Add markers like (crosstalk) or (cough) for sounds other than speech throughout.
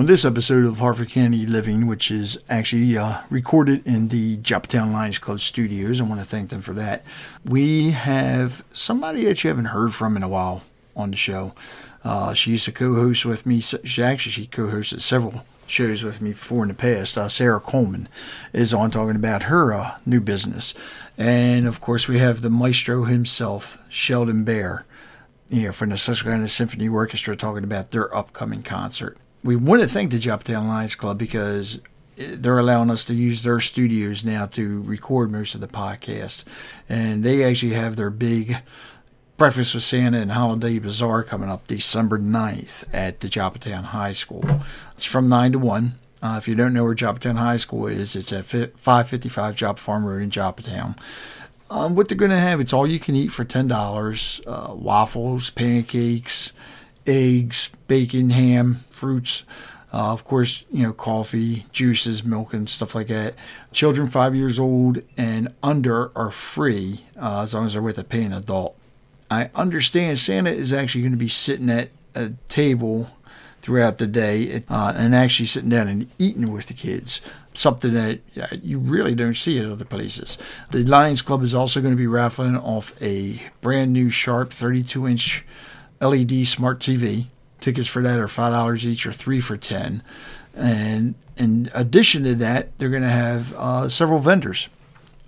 On this episode of Harford County Living, which is actually uh, recorded in the Joppatowne Lions Club studios, I want to thank them for that. We have somebody that you haven't heard from in a while on the show. Uh, she used to co-host with me. She actually she co-hosted several shows with me before in the past. Uh, Sarah Coleman is on talking about her uh, new business, and of course we have the maestro himself, Sheldon Bair, you know, from the Susquehanna Symphony Orchestra, talking about their upcoming concert. We want to thank the Joppatowne Lions Club because they're allowing us to use their studios now to record most of the podcast, and they actually have their big Breakfast with Santa and Holiday Bazaar coming up December 9th at the Joppatowne High School. It's from 9 to 1. Uh, if you don't know where Joppatowne High School is, it's at 555 Joppa Farm Road in Joppatowne. Um, what they're going to have, it's all you can eat for $10 uh, waffles, pancakes, eggs, bacon, ham, fruits. Uh, of course, you know, coffee, juices, milk, and stuff like that. Children five years old and under are free uh, as long as they're with a paying adult. I understand Santa is actually going to be sitting at a table throughout the day uh, and actually sitting down and eating with the kids. Something that uh, you really don't see at other places. The Lions Club is also going to be raffling off a brand new Sharp 32 inch LED smart TV. Tickets for that are $5 each or three for 10 And in addition to that, they're going to have uh, several vendors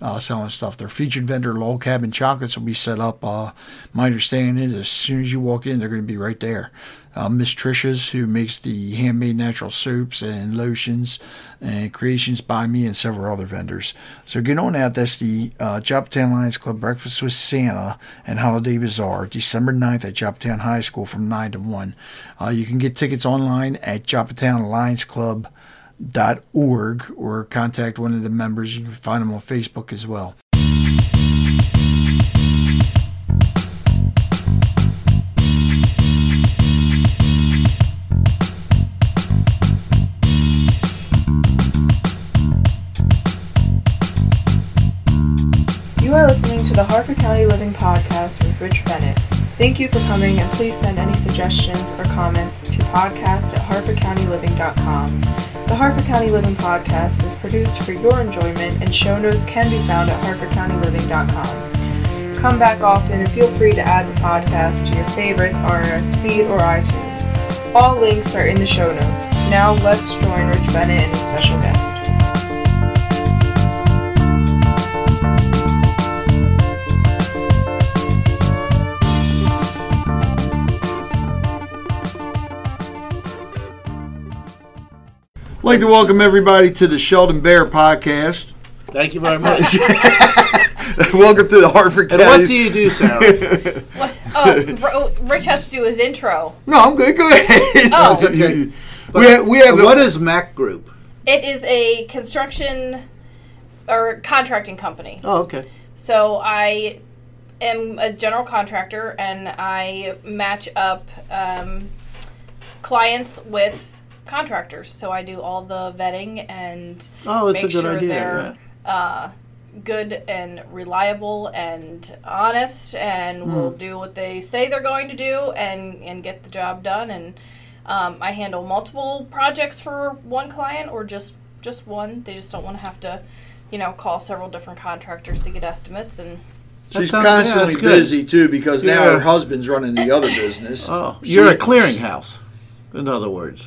uh, selling stuff. Their featured vendor, Log Cabin Chocolates, will be set up. Uh, my understanding is as soon as you walk in, they're going to be right there. Uh, Miss Trisha's, who makes the handmade natural soaps and lotions, and creations by me and several other vendors. So get on out. That's the uh, Joppatowne Lions Club Breakfast with Santa and Holiday Bazaar, December 9th at Joppatowne High School from 9 to 1. Uh, you can get tickets online at Joppatowne Lions Club org or contact one of the members. You can find them on Facebook as well. You are listening to the Harford County Living Podcast with Rich Bennett. Thank you for coming, and please send any suggestions or comments to podcast at harfordcountyliving.com. The Harford County Living Podcast is produced for your enjoyment, and show notes can be found at harfordcountyliving.com. Come back often and feel free to add the podcast to your favorites RSS feed or iTunes. All links are in the show notes. Now let's join Rich Bennett and his special guest. Like to welcome everybody to the Sheldon Bair podcast. Thank you very much. (laughs) welcome to the Harford and County. what do you do, Sarah? (laughs) What? Oh, R- Rich has to do his intro. No, I'm good. Go ahead. Oh. (laughs) Okay. we have, we have what is Mac Group? It is a construction or contracting company. Oh, okay. So I am a general contractor and I match up um, clients with contractors. So I do all the vetting and Oh, it's make a good sure idea. they're uh, good and reliable and honest and will Hmm. do what they say they're going to do and, and get the job done. And um, I handle multiple projects for one client or just just one. They just don't want to have to, you know, call several different contractors to get estimates and She's sounds- constantly that's good. busy too because now her husband's running the other business. Oh, She- you're a clearinghouse. In other words,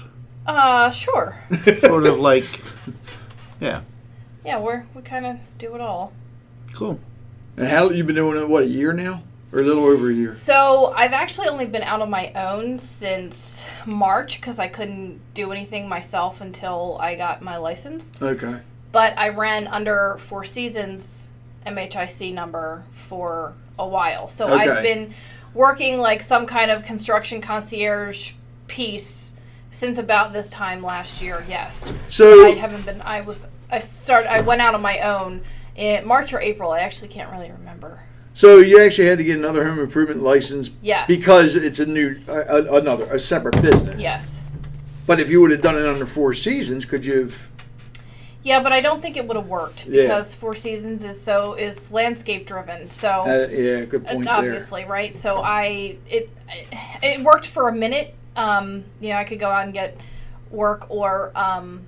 uh sure. (laughs) sort of like, yeah, Yeah, we're we kind of do it all. cool. And how you been doing it? What a year now, or a little over a year? So I've actually only been out on my own since March because I couldn't do anything myself until I got my license. Okay. But I ran under Four Seasons MHIC number for a while. So Okay. I've been working like some kind of construction concierge piece since about this time last year. Yes. So I haven't been. I was. I started. I went out on my own in March or April. I actually can't really remember. So you actually had to get another home improvement license Yes. because it's a new, uh, uh, another, a separate business. Yes. But if you would have done it under Four Seasons, could you have? Yeah, but I don't think it would have worked Yeah. because Four Seasons is so is landscape driven. So Uh, yeah, good point there. obviously, right? So I it it worked for a minute. Um, you know, I could go out and get work or um,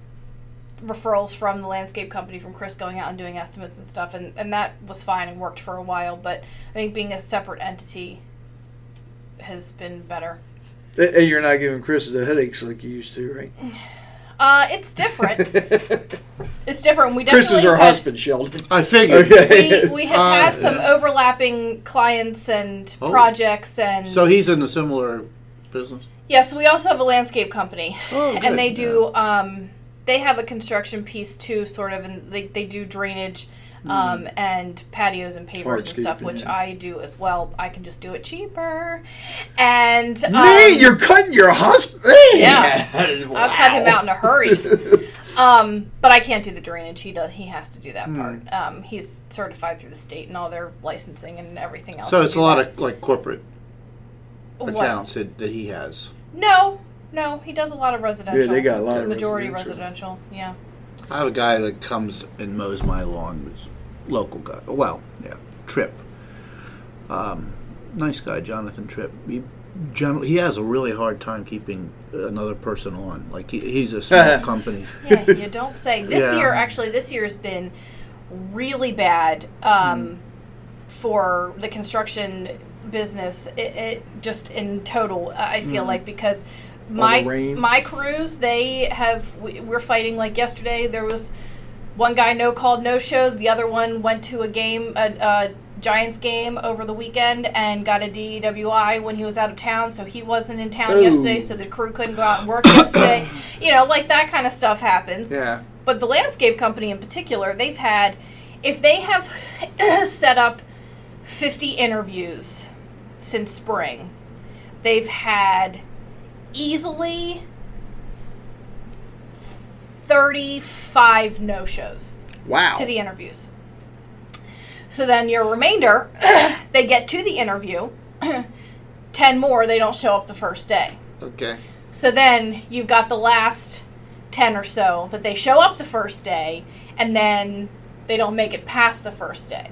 referrals from the landscape company from Chris going out and doing estimates and stuff, and, and that was fine and worked for a while. But I think being a separate entity has been better. And and you're not giving Chris the headaches like you used to, right? Uh, it's different. (laughs) it's different. We definitely Chris is our had- husband, Sheldon. I figured. Okay. we, we have Uh, had some overlapping clients and Oh. projects and So he's in a similar business. Yes we also have a landscape company Oh, good. and they do um, they have a construction piece too sort of and they, they do drainage um, and patios and pavers and stuff which yeah. I do as well I can just do it cheaper and um, Me, you're cutting your husband. Yeah. (laughs) I'll cut him out in a hurry. (laughs) um, but I can't do the drainage. He does. He has to do that Hmm. part. Um, he's certified through the state and all their licensing and everything else. So it's a lot that. of like corporate What? accounts that, that he has. No, no. He does a lot of residential. Yeah, they got a lot of majority residential. residential. Yeah. I have a guy that comes and mows my lawn. He's local guy. Well, yeah, Trip. Um, nice guy, Jonathan Tripp. He generally he has a really hard time keeping another person on. Like he, he's a small (laughs) company. (laughs) Yeah. You don't say. This Yeah. year, actually, this year's been really bad um, for the construction business. It, it just in total, I feel like because my my crews they have we, we're fighting like yesterday there was one guy no called no show the other one went to a game a, a giants game over the weekend and got a DWI when he was out of town so he wasn't in town Ooh. yesterday so the crew couldn't go out and work yesterday (coughs) you know like that kind of stuff happens Yeah. but the landscape company in particular, they've had, if they have (coughs) set up 50 interviews since spring, they've had easily 35 no shows Wow. to the interviews. So then your remainder, (clears throat) they get to the interview, (clears throat) 10 more, they don't show up the first day. Okay. So then you've got the last 10 or so that they show up the first day and then they don't make it past the first day.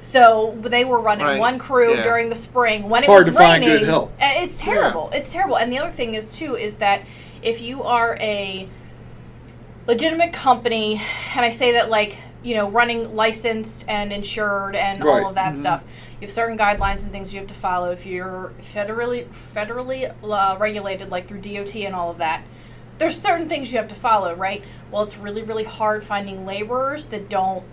So they were running Right. one crew Yeah. during the spring when it Hard was to find raining. good help. uh, It's terrible. It's terrible. And the other thing is too is that if you are a legitimate company, and I say that like you know running licensed and insured and Right. all of that stuff, you have certain guidelines and things you have to follow. If you're federally federally uh, regulated, like through DOT and all of that, there's certain things you have to follow, right? Well, it's really really hard finding laborers that don't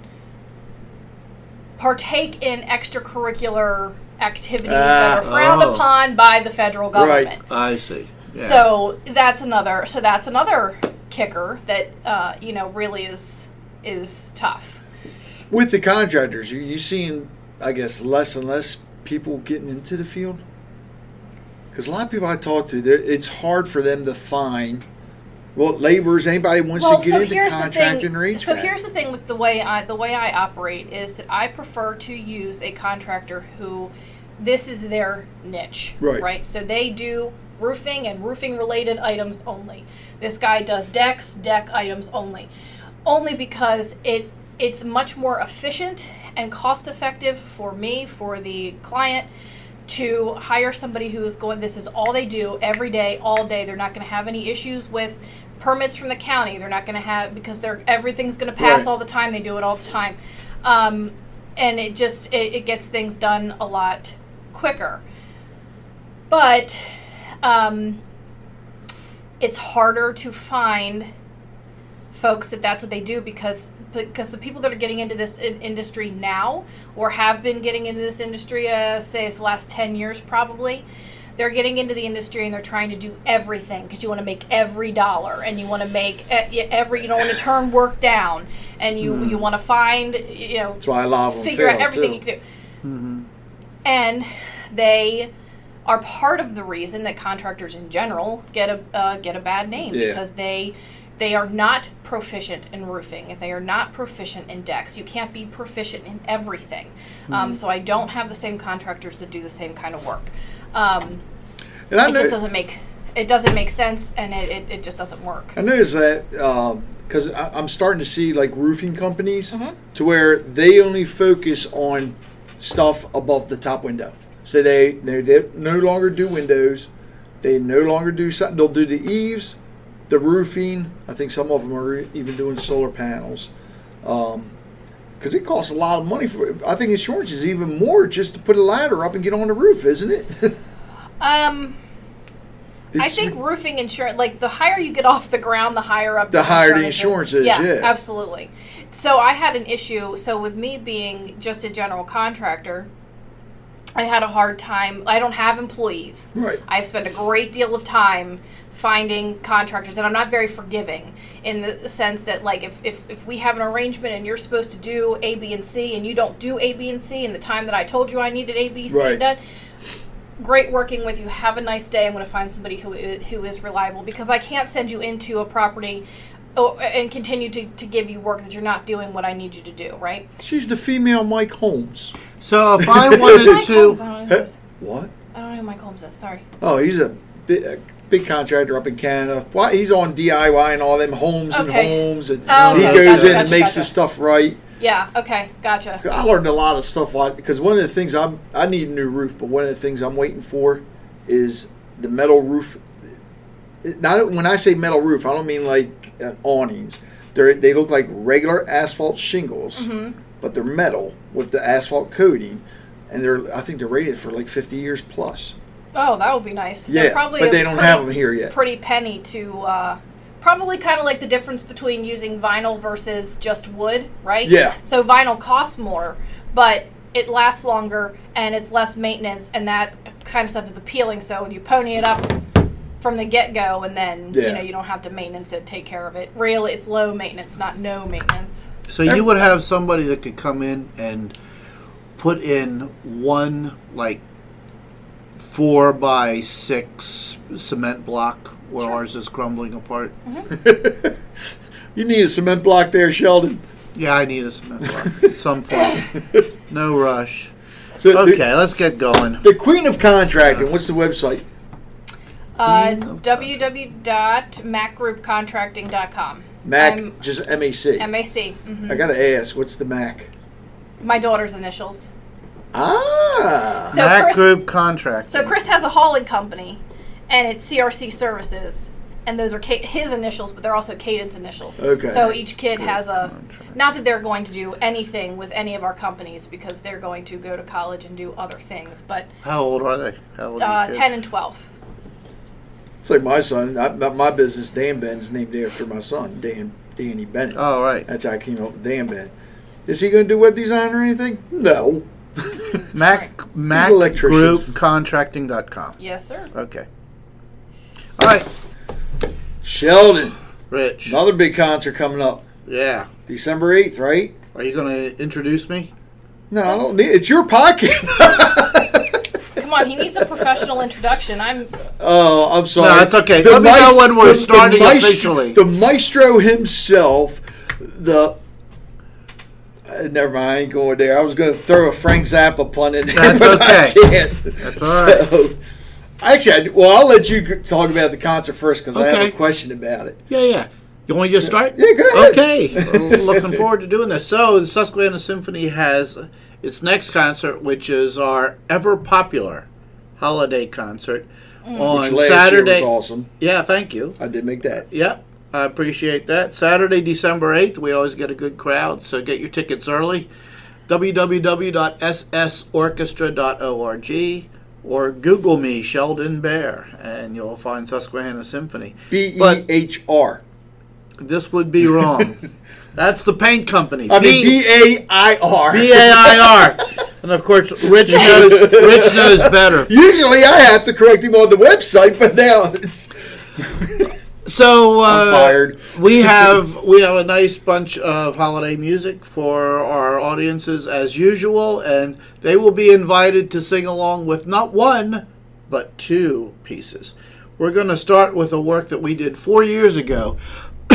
partake in extracurricular activities that are Ah, frowned oh. upon by the federal government. Right. government. I see. Yeah. So that's another. So that's another kicker that uh, you know really is is tough. With the contractors, are you seeing, I guess, less and less people getting into the field? Because a lot of people I talk to, they're- it's hard for them to find, well, laborers, anybody wants well, to get so into contracting. So here's the thing with the way I the way I operate is that I prefer to use a contractor who this is their niche, Right. Right. So they do roofing and roofing related items only. This guy does decks, deck items only. Only because it it's much more efficient and cost effective for me, for the client, to hire somebody who is going this is all they do every day, all day. They're not gonna have any issues with permits from the county. They're not gonna have because they're everything's gonna pass Right. all the time. They do it all the time. Um, and it just it, it gets things done a lot quicker. But um, it's harder to find folks that that's what they do because because the people that are getting into this in- industry now or have been getting into this industry uh, say the last 10 years probably they're getting into the industry and they're trying to do everything because you want to make every dollar and you want to make e- every you don't want to turn work down and you you want to find you know That's why of them figure out everything too. you can do. And they are part of the reason that contractors in general get a uh, get a bad name Yeah. because they they are not proficient in roofing and they are not proficient in decks. You can't be proficient in everything. Mm-hmm. Um, so I don't have the same contractors that do the same kind of work. Um, it know, just doesn't make it doesn't make sense and it, it, it just doesn't work. I noticed that because I I'm starting to see like roofing companies Mm-hmm. to where they only focus on stuff above the top window. So they they, they no longer do windows. They no longer do something. They'll do the eaves, the roofing. I think some of them are even doing solar panels. Because it costs a lot of money for. I think insurance is even more just to put a ladder up and get on the roof, isn't it? (laughs) Um, I think roofing insurance, like the higher you get off the ground, the higher up. The higher the insurance is, yeah. absolutely. So I had an issue. So with me being just a general contractor, I had a hard time. I don't have employees. Right. I've spent a great deal of time finding contractors, and I'm not very forgiving in the sense that, like, if, if, if we have an arrangement and you're supposed to do A, B, and C, and you don't do A, B, and C in the time that I told you I needed A, B, C Right. done, great working with you. Have a nice day. I'm going to find somebody who who is reliable because I can't send you into a property oh, and continue to, to give you work that you're not doing what I need you to do, right? She's the female Mike Holmes. So if I (laughs) Mike wanted Holmes, to, I don't know who he is. What? I don't know who Mike Holmes is. Sorry. Oh, he's a big, a big contractor up in Canada. Why he's on DIY and all them homes and Okay. homes, and Oh, he okay. goes Gotcha, in and gotcha, makes gotcha. the stuff right. Yeah. Okay. Gotcha. I learned a lot of stuff like because one of the things I'm I need a new roof, but one of the things I'm waiting for is the metal roof. Not when I say metal roof, I don't mean like uh, awnings. They they look like regular asphalt shingles, Mm-hmm. but they're metal with the asphalt coating, and they're I think they're rated for like 50 years plus. Oh, that would be nice. Yeah, They're probably but they don't pretty- have them here yet. Pretty penny to. Uh, Probably kind of like the difference between using vinyl versus just wood, right? Yeah. So vinyl costs more, but it lasts longer and it's less maintenance, and that kind of stuff is appealing. So when you pony it up from the get go, and then Yeah. you know you don't have to maintenance it, take care of it. Really, it's low maintenance, not no maintenance. so you would have somebody that could come in and put in one like four by six cement block where ours is crumbling apart. Mm-hmm. (laughs) You need a cement block there, Sheldon. Yeah, I need a cement block (laughs) at some point. No rush. So the- Okay, let's get going. the, queen of contracting. What's the website? Uh, www.macgroupcontracting.com. Mac, I'm just M A C. MAC. mhm. I gotta ask, what's the Mac? My daughter's initials. Ah, So Mac Chris- Group Contract. So Chris has a hauling company, and it's CRC Services, and those are Ka- his initials, but they're also Caden's initials. Okay. So each kid has a. Not that they're going to do anything with any of our companies because they're going to go to college and do other things, but How old are they? How old are uh, your ten and twelve. It's like my son. I, my- my business, Dan Ben's named after my son, Dan Danny Bennett. Oh, right. That's how I came up with Dan Ben. Is he gonna do web design or anything? No. (laughs) Mac Mac electrician. Group Contracting.com. Yes, sir. Okay. All right, Sheldon, Rich. another big concert coming up, Yeah. December eighth, right? Are you going to introduce me? No, I don't need. It's your podcast. (laughs) Come on, he needs a professional introduction. I'm. Oh, I'm sorry. No, it's okay. Let me know when we're starting officially. The maestro himself, the. Uh, never mind, I ain't going there. I was going to throw a Frank Zappa pun in there, That's (laughs) but I can't. That's all right. So, actually, I, well, I'll let you talk about the concert first because I have Okay. a question about it. Yeah, yeah. You want me to start? Yeah, go ahead. Okay. Looking forward to doing this. So, the Susquehanna Symphony has its next concert, which is our ever popular holiday concert mm. Which on last Saturday. year was awesome. Yeah, thank you. I did make that. Yep, I appreciate that. Saturday, December 8th, we always get a good crowd, so get your tickets early. www.ssorchestra.org or Google me, Sheldon Bair, and you'll find Susquehanna Symphony. B E But- H R. This would be wrong. (laughs) That's the paint company. I mean B A I R. B A I R. And of course, Rich (laughs) knows. Rich knows better. Usually I have to correct him on the website, but now it's So uh, we have we have a nice bunch of holiday music for our audiences as usual, and they will be invited to sing along with not one but two pieces. We're going to start with a work that we did four years ago.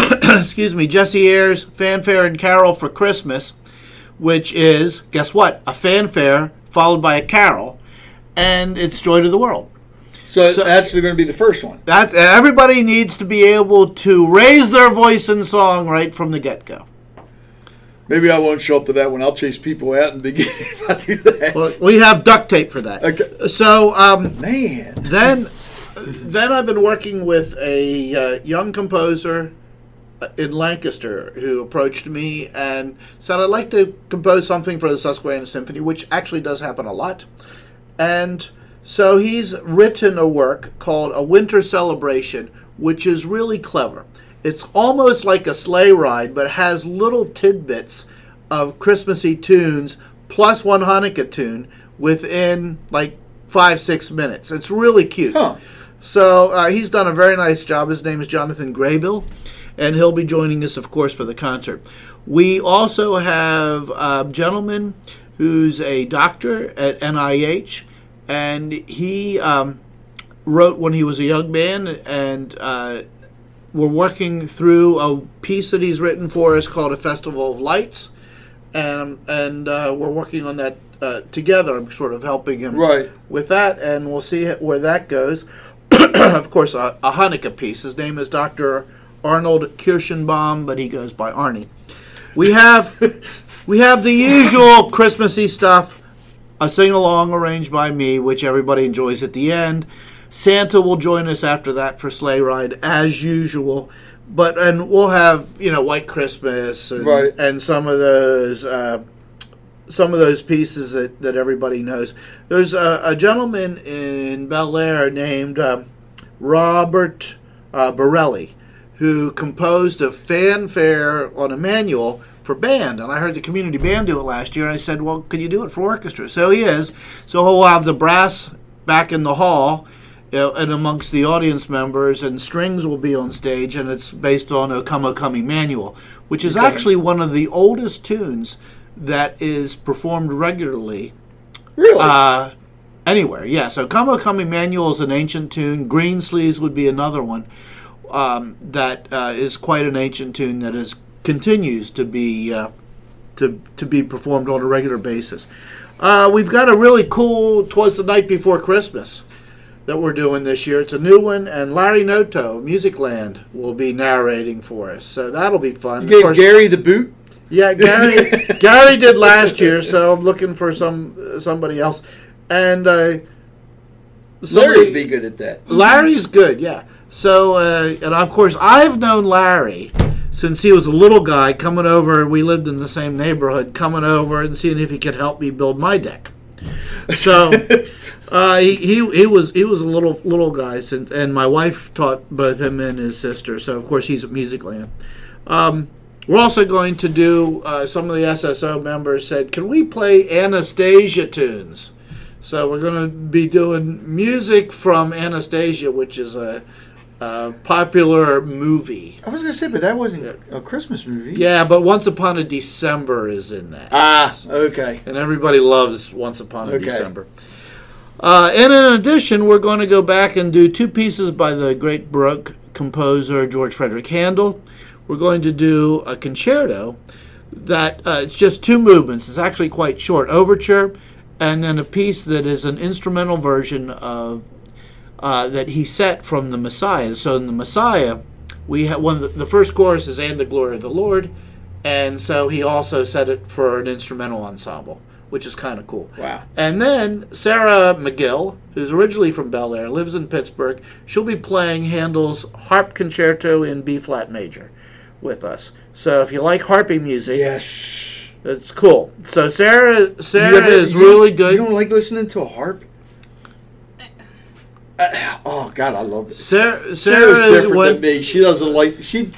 (coughs) Excuse me, Jesse Ayers' Fanfare and Carol for Christmas, which is guess what? A fanfare followed by a carol, and it's Joy to the World. So, So- that's going to be the first one. That everybody needs to be able to raise their voice in song right from the get go. Maybe I won't show up to that one. I'll chase people out and (laughs) begin if I do that. Well, we have duct tape for that. Okay. So um, Man, then then I've been working with a uh, young composer in Lancaster who approached me and said, I'd like to compose something for the Susquehanna Symphony, which actually does happen a lot. And so he's written a work called A Winter Celebration, which is really clever. It's almost like a sleigh ride, but has little tidbits of Christmassy tunes plus one Hanukkah tune within like five, six minutes. It's really cute. Huh. So uh, he's done a very nice job. His name is Jonathan Graybill, and he'll be joining us, of course, for the concert. We also have a gentleman who's a doctor at NIH, and he um, wrote when he was a young man, and uh, we're working through a piece that he's written for us called A Festival of Lights, and and uh, we're working on that uh, together. I'm sort of helping him Right. with that, and we'll see where that goes. (clears throat) of course, a, a Hanukkah piece. His name is Dr. Arnold Kirschenbaum, but he goes by Arnie. We have we have the usual (laughs) Christmassy stuff. A sing along arranged by me, which everybody enjoys at the end. Santa will join us after that for sleigh ride as usual. But and we'll have you know White Christmas and, Right. and some of those uh, some of those pieces that, that everybody knows. There's a, a gentleman in Bel Air named uh, Robert uh, Borelli who composed a fanfare on Emmanuel for band. And I heard the community band do it last year. And I said, well, could you do it for orchestra? So he is. So he'll have the brass back in the hall. uh, and amongst the audience members, and strings will be on stage, and it's based on a Come O Come Emmanuel, which is actually one of the oldest tunes that is performed regularly Really? uh, anywhere. Yeah, so Come O Come Emmanuel is an ancient tune. Green Sleeves would be another one um, that uh, is quite an ancient tune that is continues to be uh, to to be performed on a regular basis. Uh, we've got a really cool "Twas the Night Before Christmas" that we're doing this year. It's a new one, and Larry Noto, Musicland, will be narrating for us. So that'll be fun. you gave course- Gary the boot? yeah, Gary. (laughs) Gary did last year, so I'm looking for some somebody else. And uh, somebody- Larry'd be good at that. Larry's good, yeah. So, uh, and of course, I've known Larry since he was a little guy coming over. We lived in the same neighborhood, coming over and seeing if he could help me build my deck. So, (laughs) uh, he, he he was he was a little little guy, since, and my wife taught both him and his sister. So, of course, he's at Musicland. Um, we're also going to do. Uh, some of the SSO members said, "Can we play Anastasia tunes?" So we're going to be doing music from Anastasia, which is a, a popular movie. I was going to say, but that wasn't a Christmas movie. Yeah, but Once Upon a December is in that. Ah, okay. And everybody loves Once Upon a Okay. December. Uh, and in addition, we're going to go back and do two pieces by the great Baroque composer George Frederick Handel. We're going to do a concerto that uh, it's just two movements. It's actually quite short overture, and then a piece that is an instrumental version of uh, that he set from the Messiah. So in the Messiah, we have one of the, the first chorus is "And the Glory of the Lord," and so he also set it for an instrumental ensemble, which is kind of cool. Wow. And then Sarah McGill, who's originally from Bel Air, lives in Pittsburgh. She'll be playing Handel's Harp Concerto in B flat major with us. So if you like harpy music, Yes. it's cool. So Sarah, You Sarah ever- is you- really good. You don't like listening to a harp? Uh, (coughs) oh God, I love it. Sarah, Sarah's Sarah different went- than me. She doesn't like she.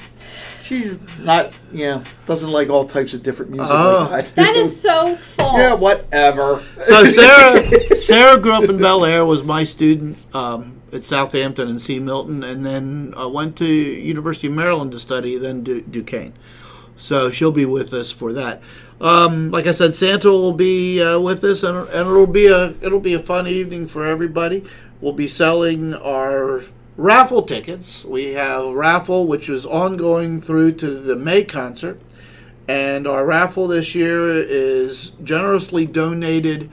She's not, you know, doesn't like all types of different music. Oh. like That is so false. Yeah, whatever. So Sarah, (laughs) Sarah grew up in Bel Air, was my student um, at Southampton and C. Milton, and then uh, went to University of Maryland to study, then du- Duquesne. So she'll be with us for that. Um, like I said, Santa will be uh, with us, and, and it'll be a it'll be a fun evening for everybody. We'll be selling our raffle tickets. We have a raffle which is ongoing through to the May concert. And our raffle this year is generously donated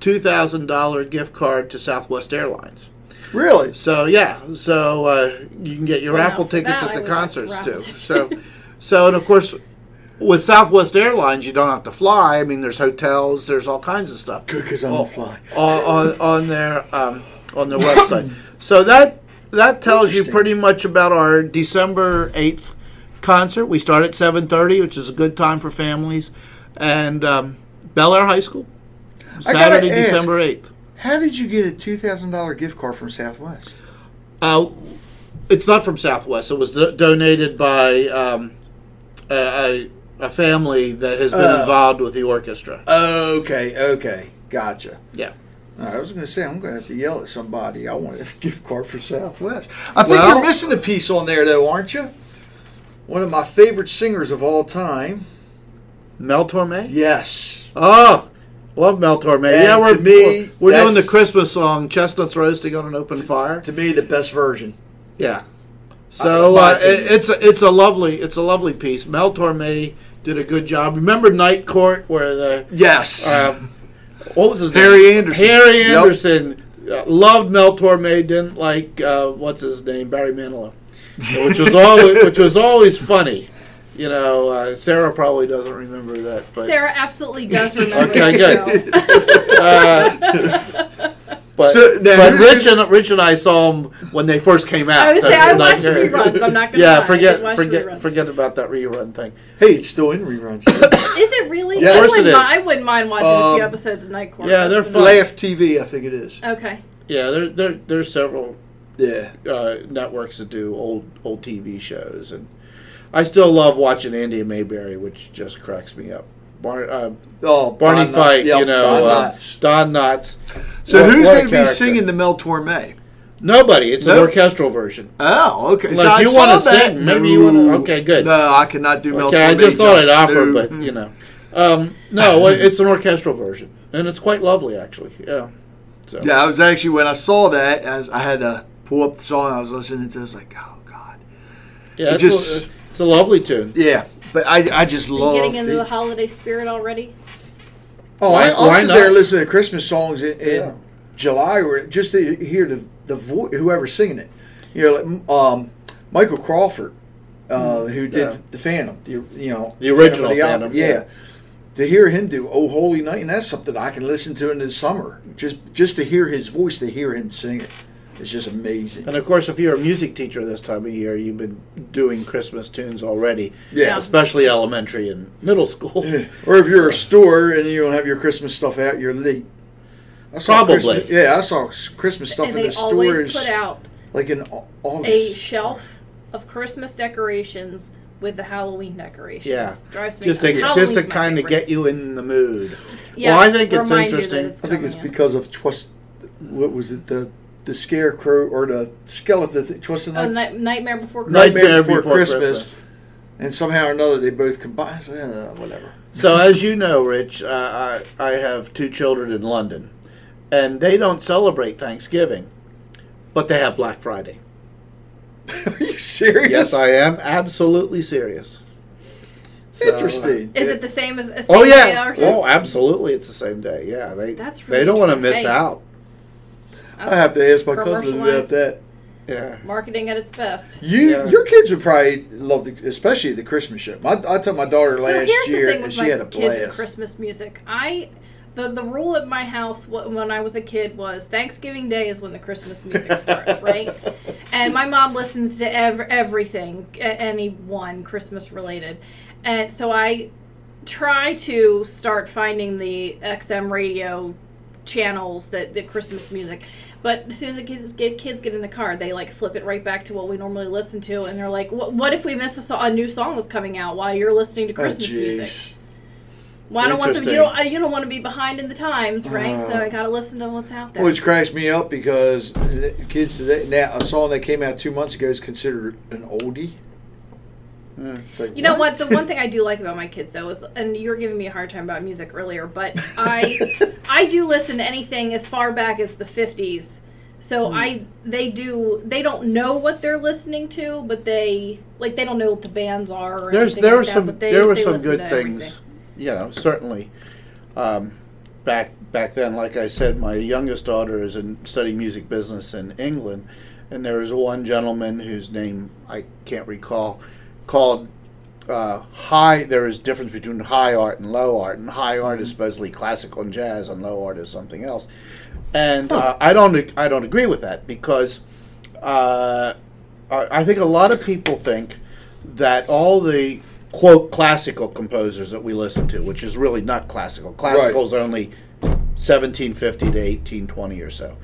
$2,000 gift card to Southwest Airlines. Really? So, yeah, so uh, you can get your Well, raffle tickets that, at the would like concerts too. So, so, and of course, with Southwest Airlines, you don't have to fly. I mean, there's hotels, there's all kinds of stuff Good, because I don't fly. on, on, on their um, on their website. (laughs) So that that tells you pretty much about our December eighth concert. We start at seven thirty, which is a good time for families, and um, Bel Air High School. Saturday. December eighth. How did you get a two thousand dollar gift card from Southwest? Uh, it's not from Southwest. It was do- donated by um, a, a, a family that has been Oh. involved with the orchestra. Okay, okay, gotcha. Yeah. I was going to say I'm going to have to yell at somebody. I want a (laughs) gift card for Southwest. I think Well- you're missing a piece on there, though, aren't you? One of my favorite singers of all time. Mel Torme? Yes. Oh, love Mel Torme. And yeah, we're, to me, we're doing the Christmas song, Chestnuts Roasting on an Open Fire. To me, the best version. Yeah. So Uh, uh, it, it's a, it's a lovely it's a lovely piece. Mel Torme did a good job. Remember Night Court where the Yes. um, what was his Harry name? Anderson. Harry Yep. Anderson uh, loved Mel Torme. Didn't like uh, what's his name Barry Manilow, which was (laughs) always which was always funny. You know, uh, Sarah probably doesn't remember that. But, Sarah absolutely does remember. Okay, that good. (laughs) uh, (laughs) but, So, now but Rich and Rich and I saw them when they first came out. I would say I Like, watched reruns. I'm not gonna (laughs) Yeah, lie. I forget forget reruns. forget about that rerun thing. hey, it's still in reruns. (coughs) Is it really? Yeah, I, of course wouldn't it mi- I wouldn't mind watching a few Um, episodes of Night Court. yeah, they're That's fun. Laff TV, I think it is. Okay. Yeah, there there there's several Yeah. uh, networks that do old old TV shows, and I still love watching Andy Mayberry, which just cracks me up. Bar, uh, Oh, Barney Don Knotts. Yep, you know, Don uh, Knotts. Don Knotts. So What- who's going to be singing the Mel Torme? Nobody. It's an orchestral version. Oh, okay. Unless so you wanna sing, maybe you wanna- okay, good. No, I cannot do Mel Okay, I just thought I'd offer, No. but you know, um, no, (laughs) it's an orchestral version, and it's quite lovely, actually. Yeah. So Yeah, I was actually when I saw that, as I had to pull up the song I was listening to. I was like, oh god. yeah, it it's, just- a, it's a lovely tune. Yeah, but I, I just Are you love. getting into the- the holiday spirit already? Oh, Why- I, I'll why sit not? there and listen to Christmas songs in, in Yeah. July, or just to hear the the vo- whoever's singing it. You know, like, um, Michael Crawford, uh, who did. Yeah. the Phantom, the you know The original of the Phantom, Yeah. yeah. To hear him do "Oh Holy Night," and that's something I can listen to in the summer. Just just to hear his voice, to hear him sing it, it's just amazing. And of course, if you're a music teacher this time of year, you've been doing Christmas tunes already, Yeah. especially elementary and middle school. Yeah. Or if you're a store and you don't have your Christmas stuff out, you're late. I saw Probably. Christmas- yeah, I saw Christmas stuff and in they the always stores put out like in Au- a shelf of Christmas decorations with the Halloween decorations. Yeah. Drives me Just to just to Halloween's my kind of get you in the mood. Yeah, well, I think it's remind you that interesting. it's I think it's coming, because of twist. What was it? The the scarecrow or the skeleton? Th- twisted Oh, night, Night- Nightmare Before Christmas. Nightmare, Nightmare Before, Before Christmas. Christmas. And somehow or another, they both combine. So, uh, whatever. So, as you know, Rich, uh, I, I have two children in London, and they don't celebrate Thanksgiving, but they have Black Friday. (laughs) Are you serious? Yes, I am absolutely serious. So, Interesting. Is yeah. it the same as? as Oh same day yeah. ours Oh, absolutely. It's the same day. Yeah, they That's they don't want to miss interesting. out. I have to ask my cousin about that. Yeah. Marketing at its best. You, Yeah. your kids would probably love the, especially the Christmas show. My, I took my daughter So last here's year, the thing and with she my had a kids and blast. Christmas music. I the the rule at my house when I was a kid was Thanksgiving Day is when the Christmas music starts, (laughs) right? And my mom listens to ev- everything, a- any one Christmas related, and so I try to start finding the XM radio channels that the Christmas music. But as soon as the kids get kids get in the car, they like flip it right back to what we normally listen to, and they're like, "What, what if we miss a, so- a new song that's coming out while you're listening to Oh, Christmas music?" jeez. Well, I don't want them. You don't. You don't want to be behind in the times, right? so Uh, I got to listen to what's out there. Which cracks me up because kids today now a song that came out two months ago is considered an oldie. It's like, You know what? The one thing I do like about my kids, though, is and you were giving me a hard time about music earlier, but (laughs) I I do listen to anything as far back as the '50s. So Hmm. I they do they don't know what they're listening to, but they like they don't know what the bands are. Or There's there like were some they, there were some good things. everything. You know, certainly. Um, back back then, like I said, my youngest daughter is in studying music business in England, and there was one gentleman whose name I can't recall, called uh, high. There is difference between high art and low art, and high art is supposedly classical and jazz, and low art is something else. And uh, I don't I don't agree with that because uh, I I think a lot of people think that all the quote classical composers that we listen to, which is really not classical. Classical is only 1750 to 1820 or so.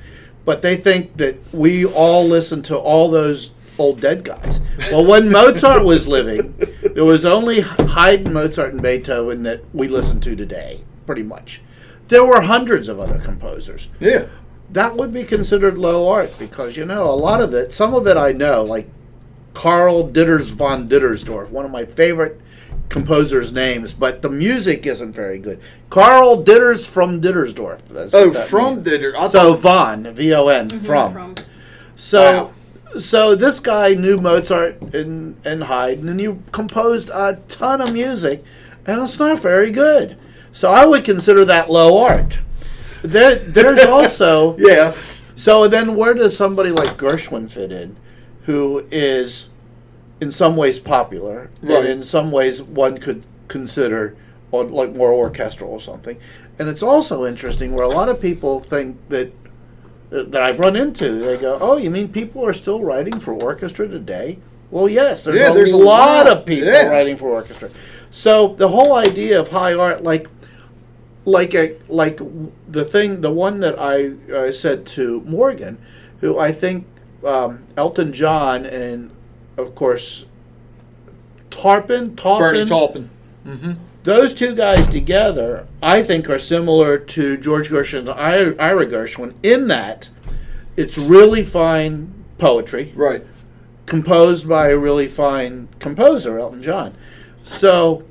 But they think that we all listen to all those old dead guys. Well, when Mozart was living, there was only Haydn, Mozart, and Beethoven that we listen to today, pretty much. There were hundreds of other composers Yeah. that would be considered low art because you know a lot of it some of it i know like Carl ditters von dittersdorf one of my favorite composers names but the music isn't very good Carl ditters from dittersdorf that's Oh, from means. the. I so thought, von v-o-n mm-hmm, from From so so this guy knew mozart and and haydn and he composed a ton of music and it's not very good so i would consider that low art there, there's (laughs) also yeah. so then, where does somebody like Gershwin fit in, who is in some ways popular, Right. and in some ways one could consider on like more orchestral or something? And it's also interesting where a lot of people think that that I've run into. They go, "Oh, you mean people are still writing for orchestra today?" Well, yes, there's, Yeah, a, there's a lot, lot, of people yeah. writing for orchestra. So the whole idea of high art, like like a like the thing the one that I uh, said to Morgan, who I think um, Elton John and of course Taupin Bernie Taupin Taupin. Those two guys together I think are similar to George Gershwin and Ira Ira Gershwin in that it's really fine poetry Right. composed by a really fine composer, Elton John. So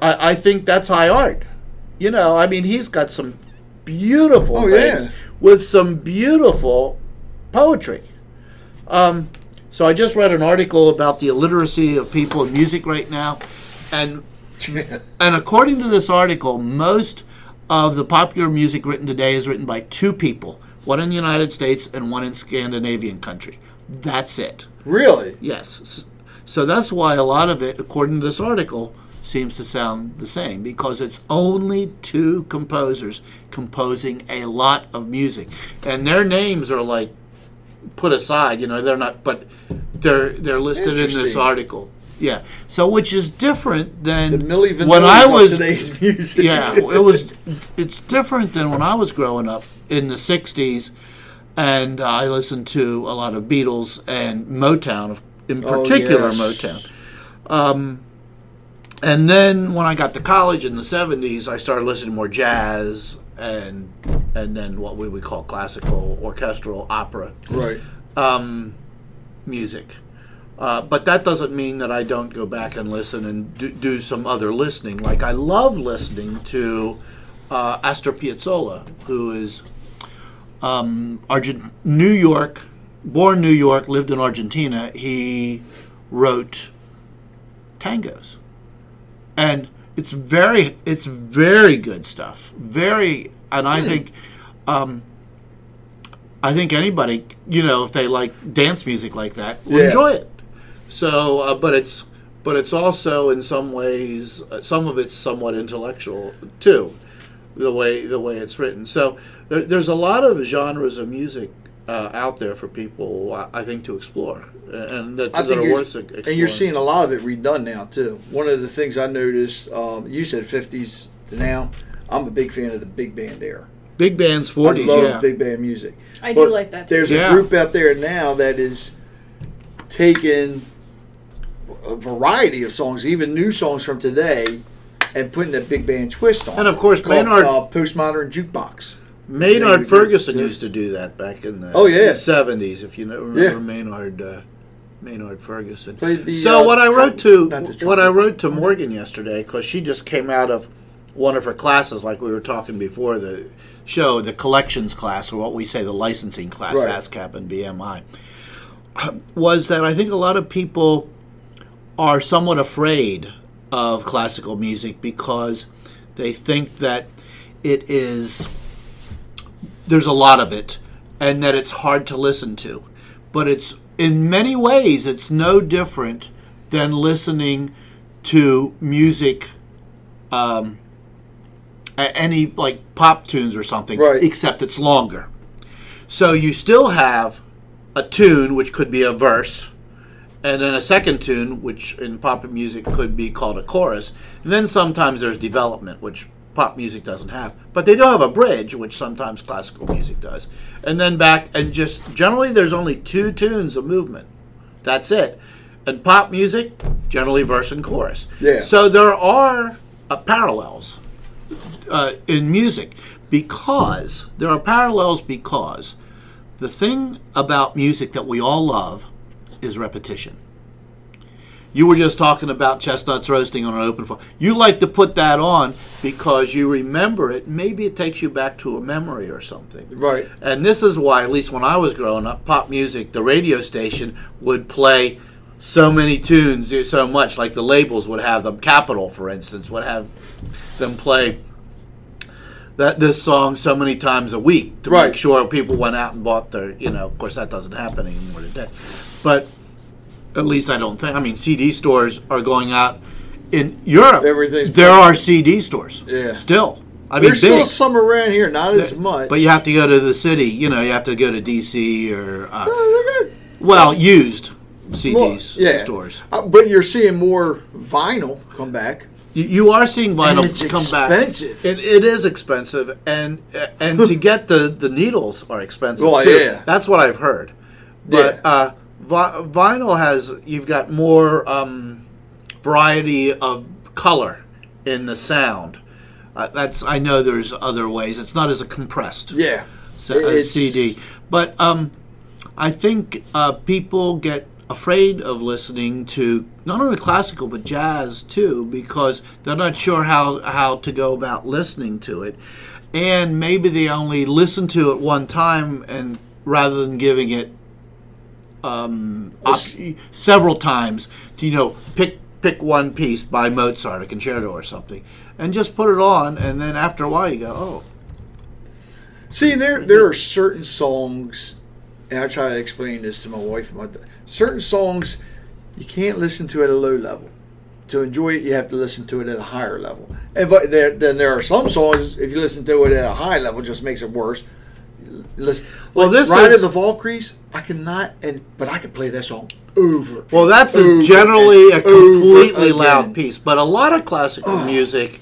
I, I think that's high art. You know, I mean, he's got some beautiful Oh, things yeah. with some beautiful poetry. Um, so I just read an article about the illiteracy of people in music right now, and and according to this article, most of the popular music written today is written by two people, one in the United States and one in Scandinavian country. That's it. really? Yes. So that's why a lot of it, according to this article, seems to sound the same because it's only two composers composing a lot of music. And their names are like put aside, you know, they're not but they're they're listed in this article. Yeah. So which is different than when I was today's (laughs) music. yeah, it was. It's different than when I was growing up in the '60s, and uh, I listened to a lot of Beatles and Motown, of- in Oh, particular yes. Motown. Um, and then when I got to college in the '70s, I started listening more jazz and and then what we would call classical, orchestral, opera Right. um, music. Uh, but that doesn't mean that I don't go back and listen and do, do some other listening. Like I love listening to uh, Astor Piazzolla, who is um, Argent- New York, born New York, lived in Argentina. He wrote tangos, and it's very it's very good stuff. Very, and I think. Um, I think anybody, you know, if they like dance music like that, will Yeah. enjoy it. So, uh, but it's but it's also in some ways, uh, some of it's somewhat intellectual too, the way the way it's written. So there, there's a lot of genres of music uh, out there for people, I- I think, to explore, and that, that are you're, worth exploring. and you're seeing a lot of it redone now too. One of the things I noticed, um, you said 50s to now. I'm a big fan of the big band era. big bands, I forties, love yeah. big band music. I do like that too. There's Yeah. a group out there now that is taking a variety of songs, even new songs from today, and putting that big band twist on. And of course, called, Maynard- uh, postmodern jukebox. Maynard Ferguson used to do that back in the Oh, yeah. seventies. If you know, remember Yeah. Maynard uh, Maynard Ferguson. The, so uh, what I wrote to trumpet- not the what I wrote to Morgan yesterday because she just came out of one of her classes, like we were talking before the show, the collections class, or what we say the licensing class, Right. ASCAP and BMI, (clears throat) was that I think a lot of people are somewhat afraid of classical music because they think that it is there's a lot of it and that it's hard to listen to but it's in many ways it's no different than listening to music um, any like pop tunes or something Right. except it's longer so you still have a tune, which could be a verse, and then a second tune, which in pop music could be called a chorus. And then sometimes there's development, which pop music doesn't have. But they do have a bridge, which sometimes classical music does. And then back, and just generally there's only two tunes of movement. That's it. And pop music, generally verse and chorus. Yeah. So there are uh, parallels uh, in music because there are parallels because the thing about music that we all love is repetition. You were just talking about chestnuts roasting on an open fire. You like to put that on because you remember it. Maybe it takes you back to a memory or something. Right. And this is why, at least when I was growing up, pop music, the radio station would play so many tunes eh, so much. Like the labels would have them. Capitol, for instance, would have them play that this song so many times a week to Right. make sure people went out and bought their. You know, of course, that doesn't happen anymore today. But at least I don't think. I mean, CD stores are going out in Europe. Everything's- there are CD stores. Yeah. Still, I mean, There's still big. some around here, not as much. But you have to go to the city. You know, you have to go to DC or uh, well, used CDs Well, yeah. stores. Uh, but you're seeing more vinyl come back. You, you are seeing vinyl come expensive. back. It, it is expensive, and and to (laughs) get the the needles are expensive Well, too. yeah. That's what I've heard. But Yeah. uh, vi- vinyl has you've got more um, variety of color in the sound. Uh, that's I know there's other ways. It's not as a compressed. Yeah. s- a CD. But um, I think uh, people get afraid of listening to not only classical but jazz too because they're not sure how how to go about listening to it, and maybe they only listen to it one time and rather than giving it um, op- several times to you know pick pick one piece by Mozart, a concerto or something, and just put it on, and then after a while you go, oh. See, there there are certain songs, and I try to explain this to my wife. and My certain songs you can't listen to at a low level. To enjoy it, you have to listen to it at a higher level. And but there, then there are some songs if you listen to it at a high level, it just makes it worse. Listen, Well, like this Ride is- of the Valkyries, I cannot, and but I can play that song over. Well, that's a, generally a completely loud piece, but a lot of classical music,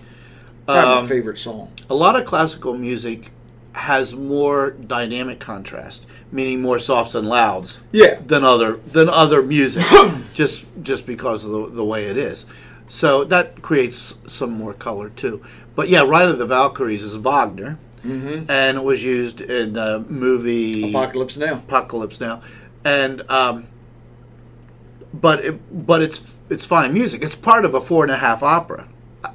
Probably my um, favorite song. a lot of classical music has more dynamic contrast, meaning more softs and louds Yeah, than other than other music, (coughs) (coughs) just just because of the, the way it is. So that creates some more color too. But yeah, Ride of the Valkyries is Wagner, Mm-hmm. and it was used in the movie Apocalypse Now. Apocalypse Now, and um, but it, but it's it's fine music. It's part of a four and a half opera,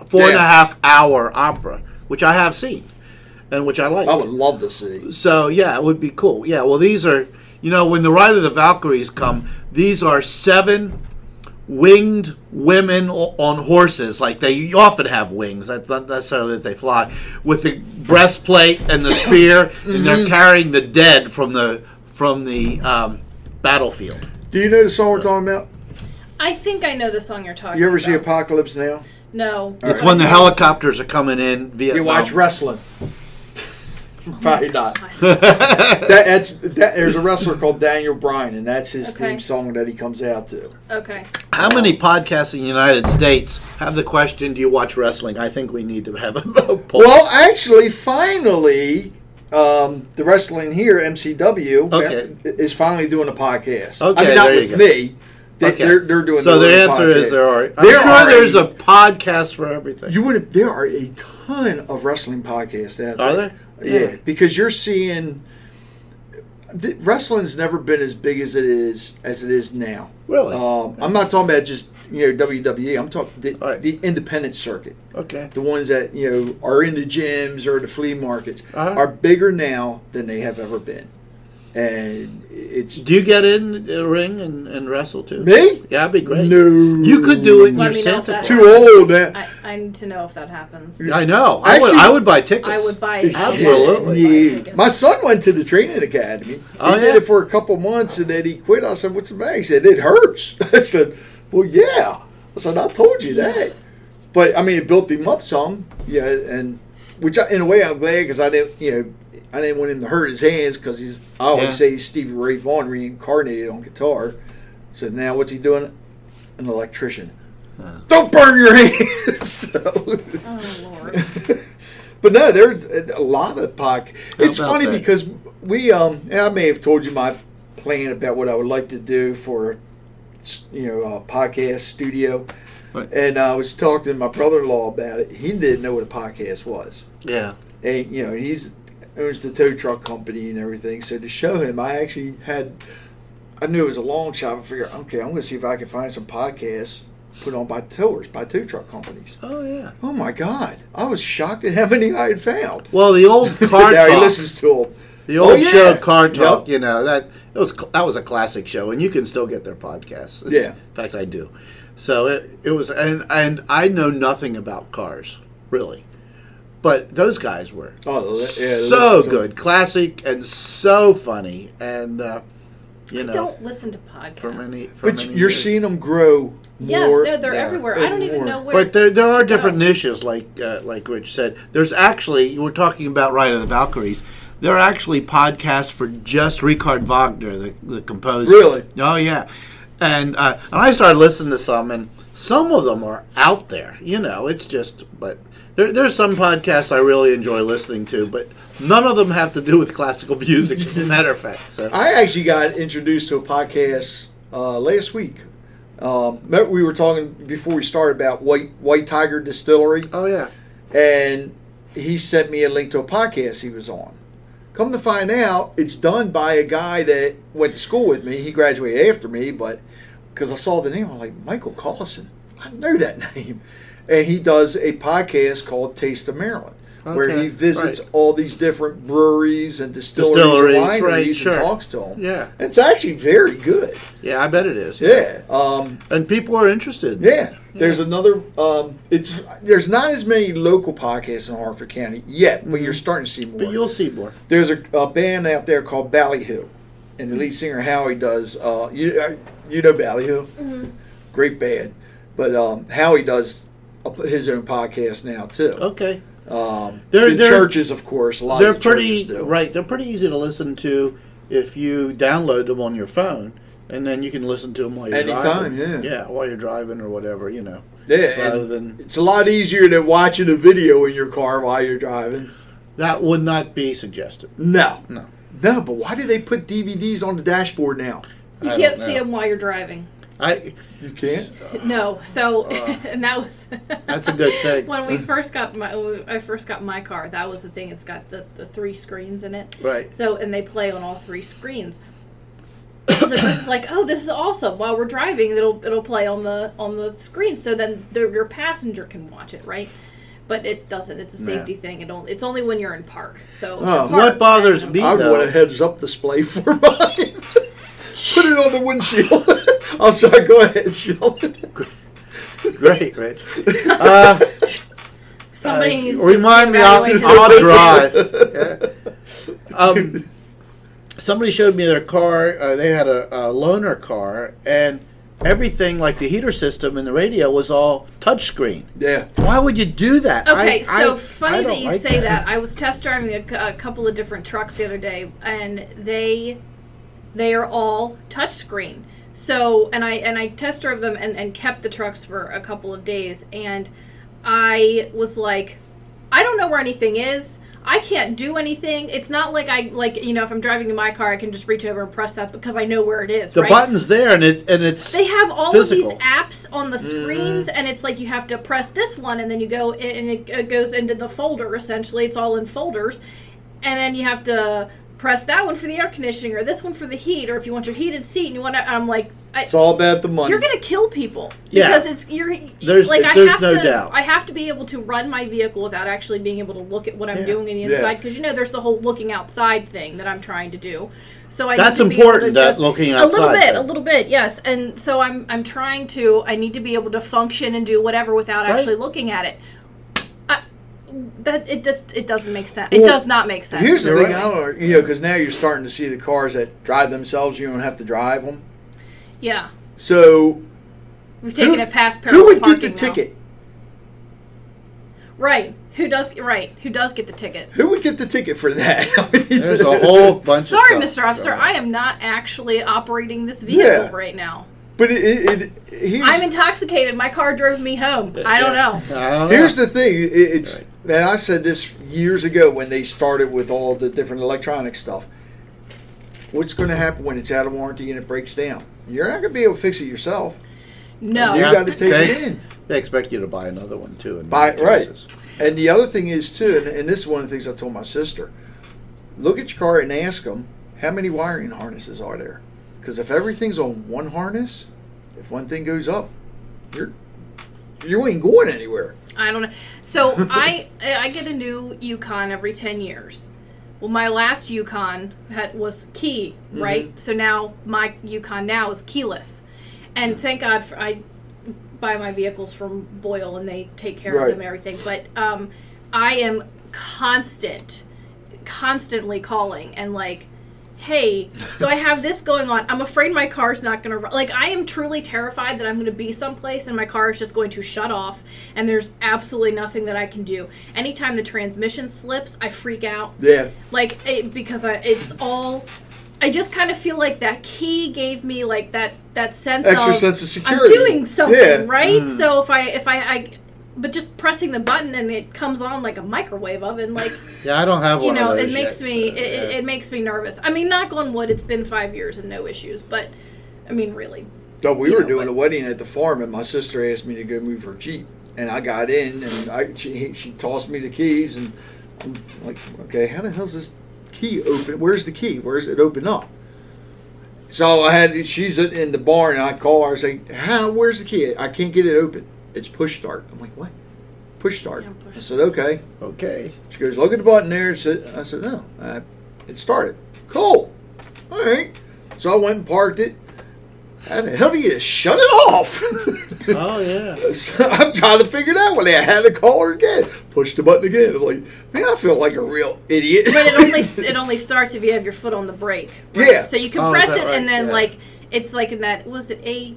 four and a half hour opera, which I have seen, and which I like. I would love to see. So yeah, it would be cool. Yeah, well these are you know when the Ride of the Valkyries come, these are seven winged women on horses. Like they often have wings. That's not necessarily that they fly with the breastplate and the spear, and (coughs) they're carrying the dead from the from the um, battlefield. Do you know the song we're talking about? I think I know the song you're talking about. You ever about. see Apocalypse Now? No. It's But when the helicopters are coming in. Vietnam. You watch wrestling. (laughs) Probably not. that, that's that, there's a wrestler called Daniel Bryan, and that's his Okay. theme song that he comes out to. Okay. How many podcasts in the United States have the question, "Do you watch wrestling?" I think we need to have a (laughs) poll. Well, actually, finally, um, the wrestling here, MCW, Okay. is finally doing a podcast. Okay, I mean, not there you with go. me. They, Okay. They're, they're doing. So the their own answer is there are. I'm There sure are there's a podcast for everything. You would. There are a ton of wrestling podcasts out Are there. Yeah, because you're seeing. The, wrestling's never been as big as it is as it is now. Really? Um, I'm not talking about just you know WWE. I'm talking the, right. the independent circuit. okay. The ones that you know are in the gyms or the flea markets Uh-huh. are bigger now than they have ever been, and it's Do you get in the ring and, and wrestle too? me. Yeah, that'd be great. No, You could do it in Let your me know if Santa that Claus. Too old. Man. I, I need to know if that happens. I know. I would. Actually- I would buy tickets. I would buy it. Absolutely. Yeah. My son went to the training academy. Oh, he did it for a couple months and then he quit. I said, What's the matter? He said, It hurts. (laughs) I said, Well, yeah. I said, I told you that. But I mean, it built him up some. Yeah. And which I, in a way I'm glad because I didn't, you know, I didn't want him to hurt his hands because he's. I always Yeah. say he's Stevie Ray Vaughan reincarnated on guitar. So now what's he doing? An electrician. Don't burn your (laughs) hands. so, Oh Lord. (laughs) but no, there's a lot of podcasts. It's funny that? because we, um, and I may have told you my plan about what I would like to do for, you know, a podcast studio. Right. And I was talking to my brother-in-law about it. He didn't know what a podcast was. Yeah. And you know, he's owns the tow truck company and everything. So to show him, I actually had. I knew it was a long shot. I figured, okay, I'm going to see if I can find some podcasts put on by towers, by tow truck companies. Oh yeah. Oh my God! I was shocked at how many I had found. Well, the old (laughs) car now he listens to them. the old Oh, yeah. show car talk. Yep. You know that it was that was a classic show, and you can still get their podcasts. It's- Yeah. In fact, I do. So it, it was, and and I know nothing about cars really, but those guys were Oh, yeah, so listen to good, classic, and so funny, and uh, you know Don't listen to podcasts. for many. For But many you're years. seeing them grow. Yes, more no, they're yeah, everywhere. I don't and even know where. But there, there are to go. different niches, like uh, like Rich said. There's actually you were talking about Ride of the Valkyries. There are actually podcasts for just Richard Wagner, the, the composer. Really? Oh yeah, and uh, and I started listening to some, and some of them are out there. You know, it's just but there, there's some podcasts I really enjoy listening to, but none of them have to do with classical music. As a matter of fact, so I actually got introduced to a podcast uh, last week. Um, remember we were talking before we started about White White Tiger Distillery. oh yeah, and he sent me a link to a podcast he was on. Come to find out, it's done by a guy that went to school with me. He graduated after me, but because I saw the name, I'm like Michael Collison. I know that (laughs) name, and he does a podcast called Taste of Maryland, where he visits right. all these different breweries and distilleries, Distilleries, and wineries right, and talks to them. Yeah. it's actually very good. yeah, I bet it is. Yeah, um, and people are interested. yeah. There's another. Um, it's there's not as many local podcasts in Harford County yet, but you're starting to see more. but you'll see more. There's a, a band out there called Ballyhoo, and the lead singer Howie does. Uh, you uh, you know Ballyhoo, great band, but um, Howie does a, his own podcast now too. Okay. Um, They're- the they're- churches, of course, a lot they're of the pretty churches do. right. They're pretty easy to listen to if you download them on your phone, and then you can listen to them while you're Anytime, driving. yeah. yeah, while you're driving or whatever, you know. Yeah, rather than- it's a lot easier than watching a video in your car while you're driving. That would not be suggested. No, No. no. But why do they put DVDs on the dashboard now? You I can't see them while you're driving. I. You can't. No, so Uh, (laughs) and that was (laughs) That's a good thing. when we first got my when I first got my car. That was the thing. It's got the, the three screens in it. Right. So and they play on all three screens. (coughs) so Chris is like, "Oh, this is awesome!" While we're driving, it'll it'll play on the on the screen, so then the, your passenger can watch it, right? But it doesn't. It's a Yeah. safety thing. It only, it's only when you're in park. So Oh. you're What bothers me- I want a heads up display for (laughs) mine. Put it on the windshield. I'm sorry. Go ahead, (laughs) Sheldon. Great, Rich. Uh, (laughs) Somebody uh, needs to remind me. I'll, evaluate I'll drive. (laughs) Yeah. Um, somebody showed me their car. Uh, they had a, a loaner car, and everything like the heater system and the radio was all touchscreen. Yeah. Why would you do that? Okay, I- so I- funny I that you like say that. I was test driving a, a couple of different trucks the other day, and they they are all touchscreen. So, and I and I test drove them and, and kept the trucks for a couple of days, and I was like, I don't know where anything is. I can't do anything. It's not like I like you know if I'm driving in my car, I can just reach over and press that because I know where it is. The right? button's there, and it and it's They have all physical. of these apps on the screens, mm-hmm. and it's like you have to press this one, and then you go, and it goes into the folder. Essentially, it's all in folders, and then you have to press that one for the air conditioning, or this one for the heat, or if you want your heated seat, and you want to. I'm like, I, It's all about the money. you're gonna kill people Yeah. because it's you're There's- like I have no to doubt. I have to be able to run my vehicle without actually being able to look at what I'm Yeah. doing in the inside because you know there's the whole looking outside thing that I'm trying to do. So I That's need to be able important, to that just- looking a little outside bit, a little bit, yes. And so I'm I'm trying to I need to be able to function and do whatever without Right. actually looking at it. I, that it just it doesn't make sense. It Well, does not make sense. Here's the thing, right. I don't, you know, because now you're starting to see the cars that drive themselves. You don't have to drive them. yeah, So we've taken who, it past who parallel would get the parking now. ticket? Right. Who does right? Who does get the ticket? Who would get the ticket for that? (laughs) I mean, There's a whole bunch Sorry, of Mr. Officer, I am not actually operating this vehicle Yeah. right now. but it, it, it here's, I'm intoxicated. My car drove me home. I don't know. (laughs) I don't know. here's the thing. It, it's Right. And I said this years ago when they started with all the different electronic stuff. What's going to happen when it's out of warranty and it breaks down? You're not going to be able to fix it yourself. No. You Yeah, got to take they, it in. They expect you to buy another one too. In Buy- right. And the other thing is too, and, and this is one of the things I told my sister. Look at your car and ask them how many wiring harnesses are there, because if everything's on one harness, if one thing goes up, you're you ain't going anywhere. I don't know. So I I get a new Yukon every ten years. Well, my last Yukon had was key, Mm-hmm. right? So now my Yukon now is keyless, and thank God for I buy my vehicles from Boyle and they take care Right. of them and everything. But um, I am constant, constantly calling and like. Hey, so I have this going on. I'm afraid my car's not going to run. Like, I am truly terrified that I'm going to be someplace and my car is just going to shut off and there's absolutely nothing that I can do. Anytime the transmission slips, I freak out Yeah, like it, because I, it's all i just kind of feel like that key gave me like that that sense Extra of sense of security. i'm doing something Yeah. Mm. right so if i if I, I but just pressing the button and it comes on like a microwave oven like (laughs) Yeah, I don't have you one know of those it makes yet. me it, it, yeah. it makes me nervous i mean knock on wood it's been five years and no issues but i mean really so we were know, doing but- a wedding at the farm, and my sister asked me to go move her jeep, and I got in, and I she she tossed me the keys, and I'm like, okay, how the hell's this key open? Where's the key? Where's it open up? So I had she's in the barn, and I call her. I say, "How? Where's the key? I can't get it open. It's push start." I'm like, "What? Push start?" Yeah, push I said, "Okay." Okay. She goes, "Look at the button there." I said, "I said no." Uh, it started. Cool. All right. So I went and parked it. How the hell do you shut it off? (laughs) Oh yeah. (laughs) So I'm trying to figure it out when I had to call her again. Push the button again. I'm like, man, I feel like a real idiot. but it only (laughs) it only starts if you have your foot on the brake right? Yeah. so you compress Oh, is press that it right? and then Yeah. like it's like in that was it a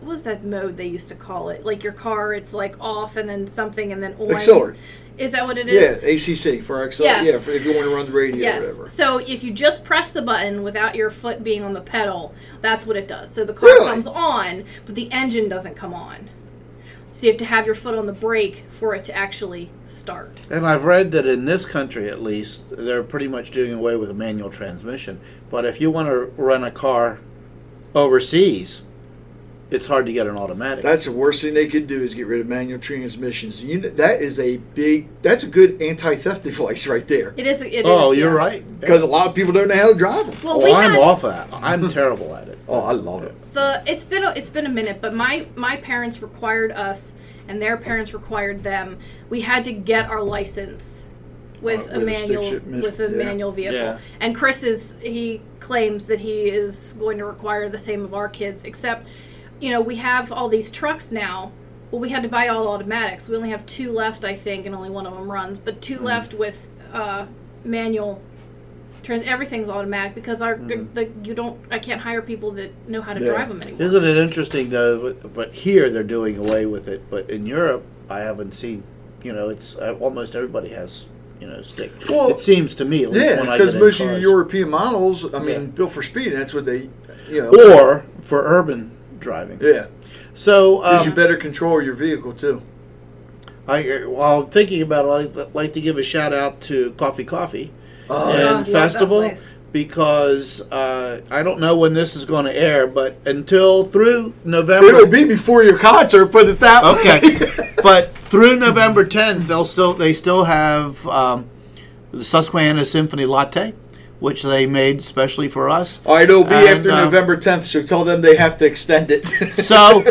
what was that mode they used to call it like your car it's like off and then something and then on Accelerate. is that what it is? yeah, ACC for accelerate. Yeah, for if you want to run the radio or whatever. So if you just press the button without your foot being on the pedal, that's what it does. So the car Really? comes on, but the engine doesn't come on. So you have to have your foot on the brake for it to actually start. And I've read that in this country, at least, they're pretty much doing away with a manual transmission. But if you want to run a car overseas, it's hard to get an automatic. That's the worst thing they could do is get rid of manual transmissions. You know, that is a big. That's a good anti-theft (laughs) device right there. It is. It is. oh, you're yeah. right. Because a lot of people don't know how to drive them. Well, oh, we I'm had off that. I'm terrible at it. (laughs) Oh, I love it. the. It's been a, it's been a minute, but my my parents required us, and their parents required them. We had to get our license with Uh, a with a manual shift mis- with a yeah. manual vehicle. Yeah. And Chris is he claims that he is going to require the same of our kids, except you know we have all these trucks now. Well, we had to buy all automatics. We only have two left, I think, and only one of them runs. But Mm-hmm. 2 left with uh, manual. Trans- everything's automatic because our the you don't I can't hire people that know how to Mm-hmm. Yeah. drive them anymore. Isn't it interesting though? But, but here they're doing away with it. But in Europe, I haven't seen. You know, it's uh, almost everybody has. You know, stick. Well, it seems to me. At least Yeah, when I because most of your. European models, I mean, Yeah. built for speed. That's what they, you know. or for urban driving. yeah, So gives you um, better control your vehicle too. I, while thinking about it, I'd like to give a shout out to Coffee Coffee Oh, and yeah, I love that Festival place. because uh, I don't know when this is going to air, but until through November. It'll be before your concert. Put it that way. okay, (laughs) but through November 10th, they'll still they still have um, the Susquehanna Symphony Latte, which they made specially for us. All right, it'll be And, after uh, November 10th, so tell them they have to extend it. (laughs) So,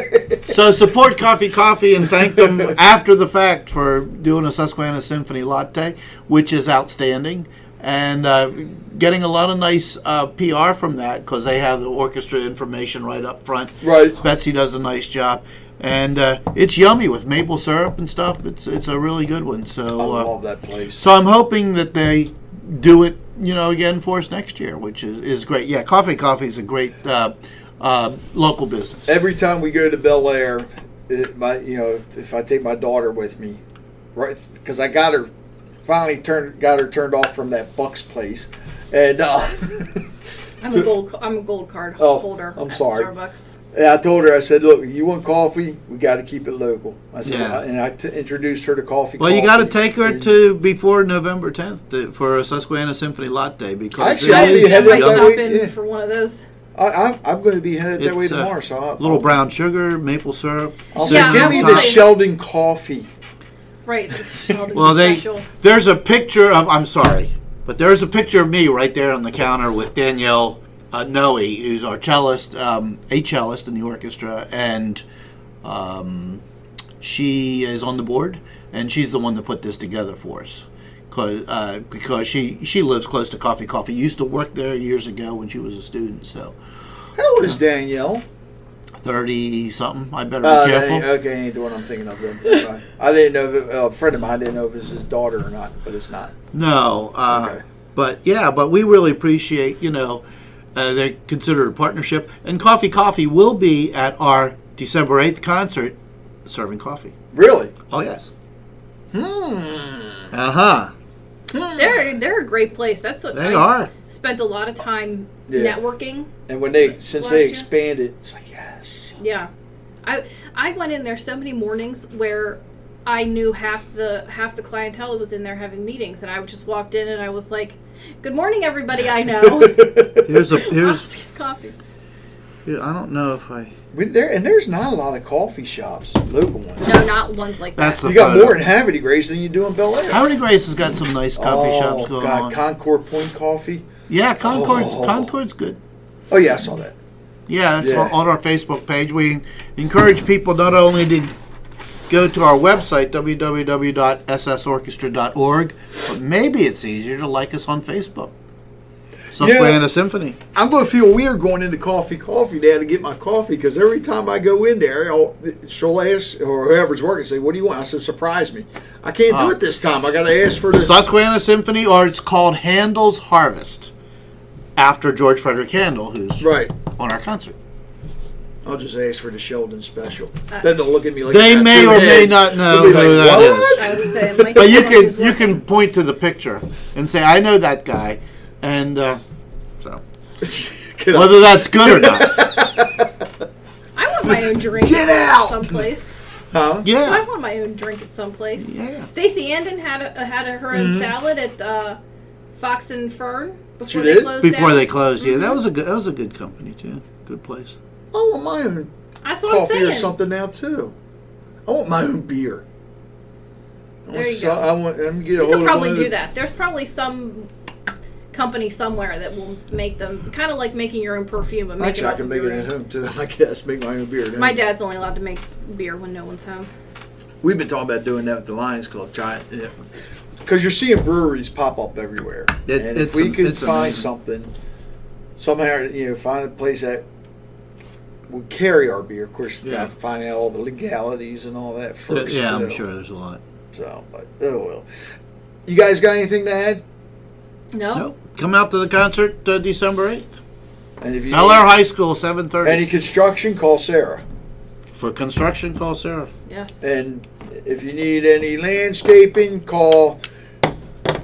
so support Coffee Coffee and thank them after the fact for doing a Susquehanna Symphony latte, which is outstanding, and uh, getting a lot of nice uh, PR from that because they have the orchestra information right up front. Right. Betsy does a nice job, and uh, it's yummy with maple syrup and stuff. It's it's a really good one. I So, uh, love that place. so I'm hoping that they do it, you know, again for us next year, which is, is great. Yeah, Coffee Coffee is a great uh, uh, local business. Every time we go to Bel Air, it, my you know, if I take my daughter with me, right because I got her finally turned got her turned off from that Bucks place, and uh, I'm a (laughs) gold. I'm a gold card Oh, holder. I'm at sorry. Starbucks. And I told her I said, "Look, you want coffee? We got to keep it local." I said, Yeah. and I t- introduced her to coffee. Well, you got to take her to before November 10th for a Susquehanna Symphony latte because Actually, it I'll be headed that stop way, in yeah. for one of those. I, I'm, I'm going to be headed that way uh, tomorrow, so I'll, little brown sugar, maple syrup. I'll say, Yeah, give me the. Sheldon coffee. Right. (laughs) Sheldon Well, they special. there's a picture of. I'm sorry, but there's a picture of me right there on the counter with Danielle uh, Noe, who's our cellist, um, a cellist in the orchestra, and um, she is on the board, and she's the one that put this together for us. Cause, uh, because she she lives close to Coffee Coffee. Used to work there years ago when she was a student. So How old is Danielle? thirty something. I better be Uh, careful. that okay, ain't the one I'm thinking of. Then. I didn't know. If it, uh, a friend of mine didn't know if it's his daughter or not, but it's not. No, uh, Okay. but yeah, but we really appreciate you know uh, they consider it a partnership, and Coffee Coffee will be at our December eighth concert, serving coffee. Really? Oh yes. Hmm. Uh huh. They're they're a great place. That's what They I are. spent a lot of time Yeah. networking. And when they since Last they year? expanded, it's like yes. Yeah, I I went in there so many mornings where I knew half the half the clientele was in there having meetings, and I just walked in and I was like, "Good morning, everybody I know." (laughs) Here's a I'll here's. just get coffee. Here, I don't know if I. We, there and there's not a lot of coffee shops, local ones. No, not ones like That's that. the You got photo. more in Havre de Grace than you do in Bel Air. Havre de Grace has got some nice coffee oh, shops going God, on. Concord Point Coffee. yeah, Concord's Oh. Concord's good. Oh yeah, I saw that. Yeah, it's Yeah. on, on our Facebook page. We encourage people not only to go to our website, www.ssorchestra.org, but maybe it's easier to like us on Facebook. Susquehanna Symphony. I'm gonna feel weird going into Coffee Coffee Dad to get my coffee because every time I go in there, I'll, she'll ask or whoever's working say, "What do you want?" I said, "Surprise me." I can't do Oh. it this time. I gotta ask for the. Susquehanna Symphony, or it's called Handel's Harvest, after George Frederick Handel, who's Right. on our concert. I'll just ask for the Sheldon special. Uh, then they'll look at me like They may or may heads. not know They'll who that is. "What?" I would say, Mike But you can you can point to the picture and say, "I know that guy," and uh, so (laughs) Get up. whether that's good or not. I want my own drink. Get out! Someplace. Huh? I want my own drink at some place. yeah. Stacey Andon had a, had a, her own Mm-hmm. salad at uh, Fox and Fern before She they did? closed Before down. they closed, yeah, that was a good that was a good company too. Good place. I want my own That's what coffee I'm or something now too. I want my own beer. I There want you go. I want. I'm gonna get You hold could probably do that. There's probably some company somewhere that will make them kind of like making your own perfume, but make Actually, it I can make it brewing. at home too. (laughs) I guess make my own beer. at My dad's only allowed to make beer when no one's home. We've been talking about doing that with the Lions Club. Trying, because you're seeing breweries pop up everywhere, It- and it's if we am- could find amazing. something, somehow you know, find a place that would carry our beer. Of course, you Yeah. got to find out all the legalities and all that first. yeah, I'm too. sure there's a lot. So, but oh well. You guys got anything to add? No, Nope. Come out to the concert uh, December eighth. And if you LR High School, 7:30. any construction, call Sarah. For construction, call Sarah. yes. And if you need any landscaping, call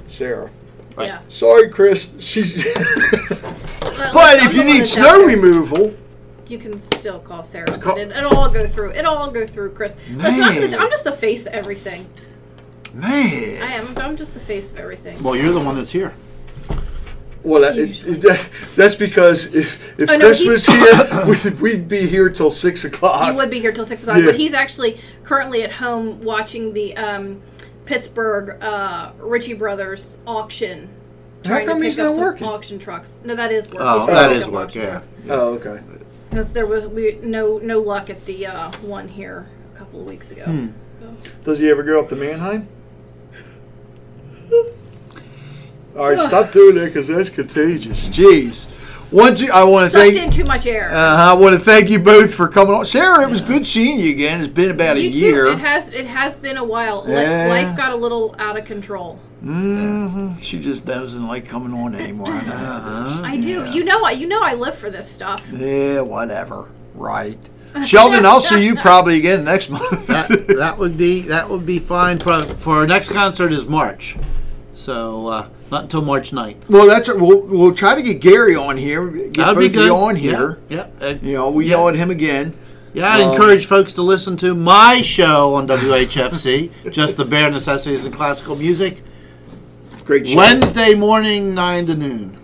Sarah. yeah. Sorry, Chris. She's. (laughs) But if you need snow removal, you can still call Sarah. Just call- but it, it'll all go through. It'll all go through Chris. Listen, I'm, the, Man. I'm just the face of everything. Man. I am. I'm just the face of everything. Well, you're the one that's here. well, that, it, Usually. (laughs) that, that's because if, if Oh, no, Chris he's- was (coughs) here, we'd, we'd be here till six o'clock. He would be here till six o'clock, Yeah. but he's actually currently at home watching the um, Pittsburgh uh, Ritchie Brothers auction. How trying to come pick he's up not some working? Auction trucks. No, that is work. Oh, He's that trying to is pick up work, auction yeah. trucks. Oh, okay. Because there was we no no luck at the uh, one here a couple of weeks ago. Hmm. Does he ever go up to Manheim? All right, stop doing that because that's contagious. Jeez. Once you, I want to thank. in too much air. Uh, I want to thank you both for coming on. Sarah, it was good seeing you again. It's been about you a too. year. It has it has been a while. Yeah. Life got a little out of control. Hmm She just doesn't like coming on anymore. I (laughs) know I do. You know I you know I live for this stuff. Yeah, whatever. Right. (laughs) Sheldon, I'll see you probably again next month. (laughs) that, that would be that would be fine. Pro- For our next concert is March, so uh, not until March 9th. well, that's we'll we'll try to get Gary on here. Get That'd both be good. on here. Yeah, yeah. Uh, You know, we Yeah. yell at him again. Yeah, I Um, encourage folks to listen to my show on WHFC, just the bare necessities in classical music, Great show. Wednesday morning, nine to noon.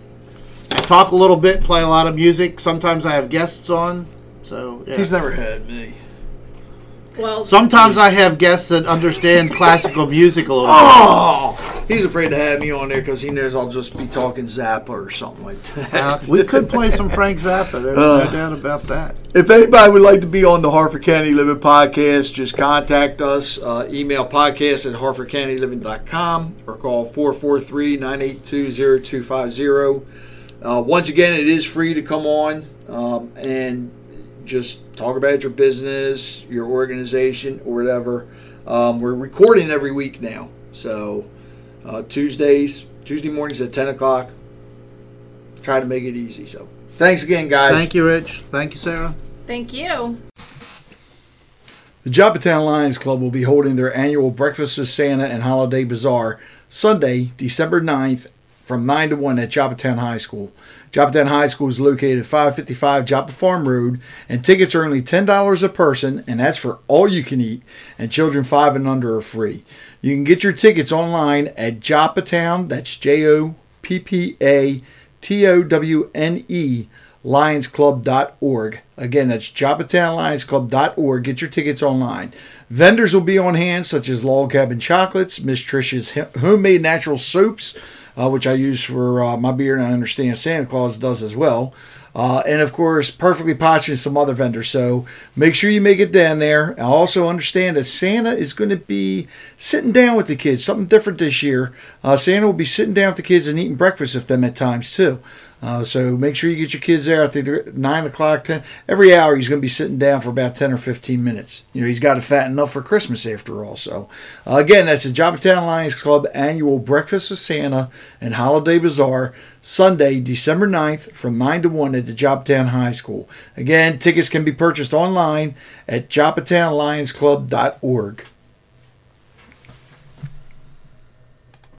I talk a little bit, play a lot of music. Sometimes I have guests on. So yeah. He's never had me. Well, Sometimes I have guests that understand (laughs) classical music a little bit. Oh! He's afraid to have me on there because he knows I'll just be talking Zappa or something like that. We could play some (laughs) Frank Zappa. There's Uh. no doubt about that. If anybody would like to be on the Harford County Living Podcast, just contact us. Uh, email podcast at harfordcountyliving.com or call 443 982 0250. Uh, Once again, it is free to come on um, and just talk about your business, your organization, or whatever. Um, we're recording every week now. So uh, Tuesdays, Tuesday mornings at 10 o'clock. Try to make it easy. So thanks again, guys. Thank you, Rich. Thank you, Sarah. thank you. The Joppatowne Lions Club will be holding their annual Breakfast with Santa and Holiday Bazaar Sunday, December 9th from 9 to 1 at Joppatowne High School. Joppatowne High School is located at 555 Joppa Farm Road, and tickets are only $10 a person, and that's for all you can eat, and children 5 and under are free. You can get your tickets online at Joppatowne, that's J O P P A T O W N E lionsclub.org. Again, that's joppatownelionsclub.org. Get your tickets online. Vendors will be on hand, such as Log Cabin Chocolates, Miss Trish's Homemade Natural Soaps, uh, which I use for uh, my beard, and I understand Santa Claus does as well. Uh, and of course, Perfectly Potch and some other vendors. So make sure you make it down there. I also understand that Santa is going to be sitting down with the kids, something different this year. Uh, Santa will be sitting down with the kids and eating breakfast with them at times too. Uh, so make sure you get your kids there. Think nine o'clock, ten. Every hour he's going to be sitting down for about ten or fifteen minutes. You know he's got to fatten enough for Christmas after all. So uh, again, that's the Joppatowne Lions Club annual Breakfast with Santa and Holiday Bazaar Sunday, December 9th from nine to one at the Joppatowne High School. Again, tickets can be purchased online at joppatownelionsclub.org.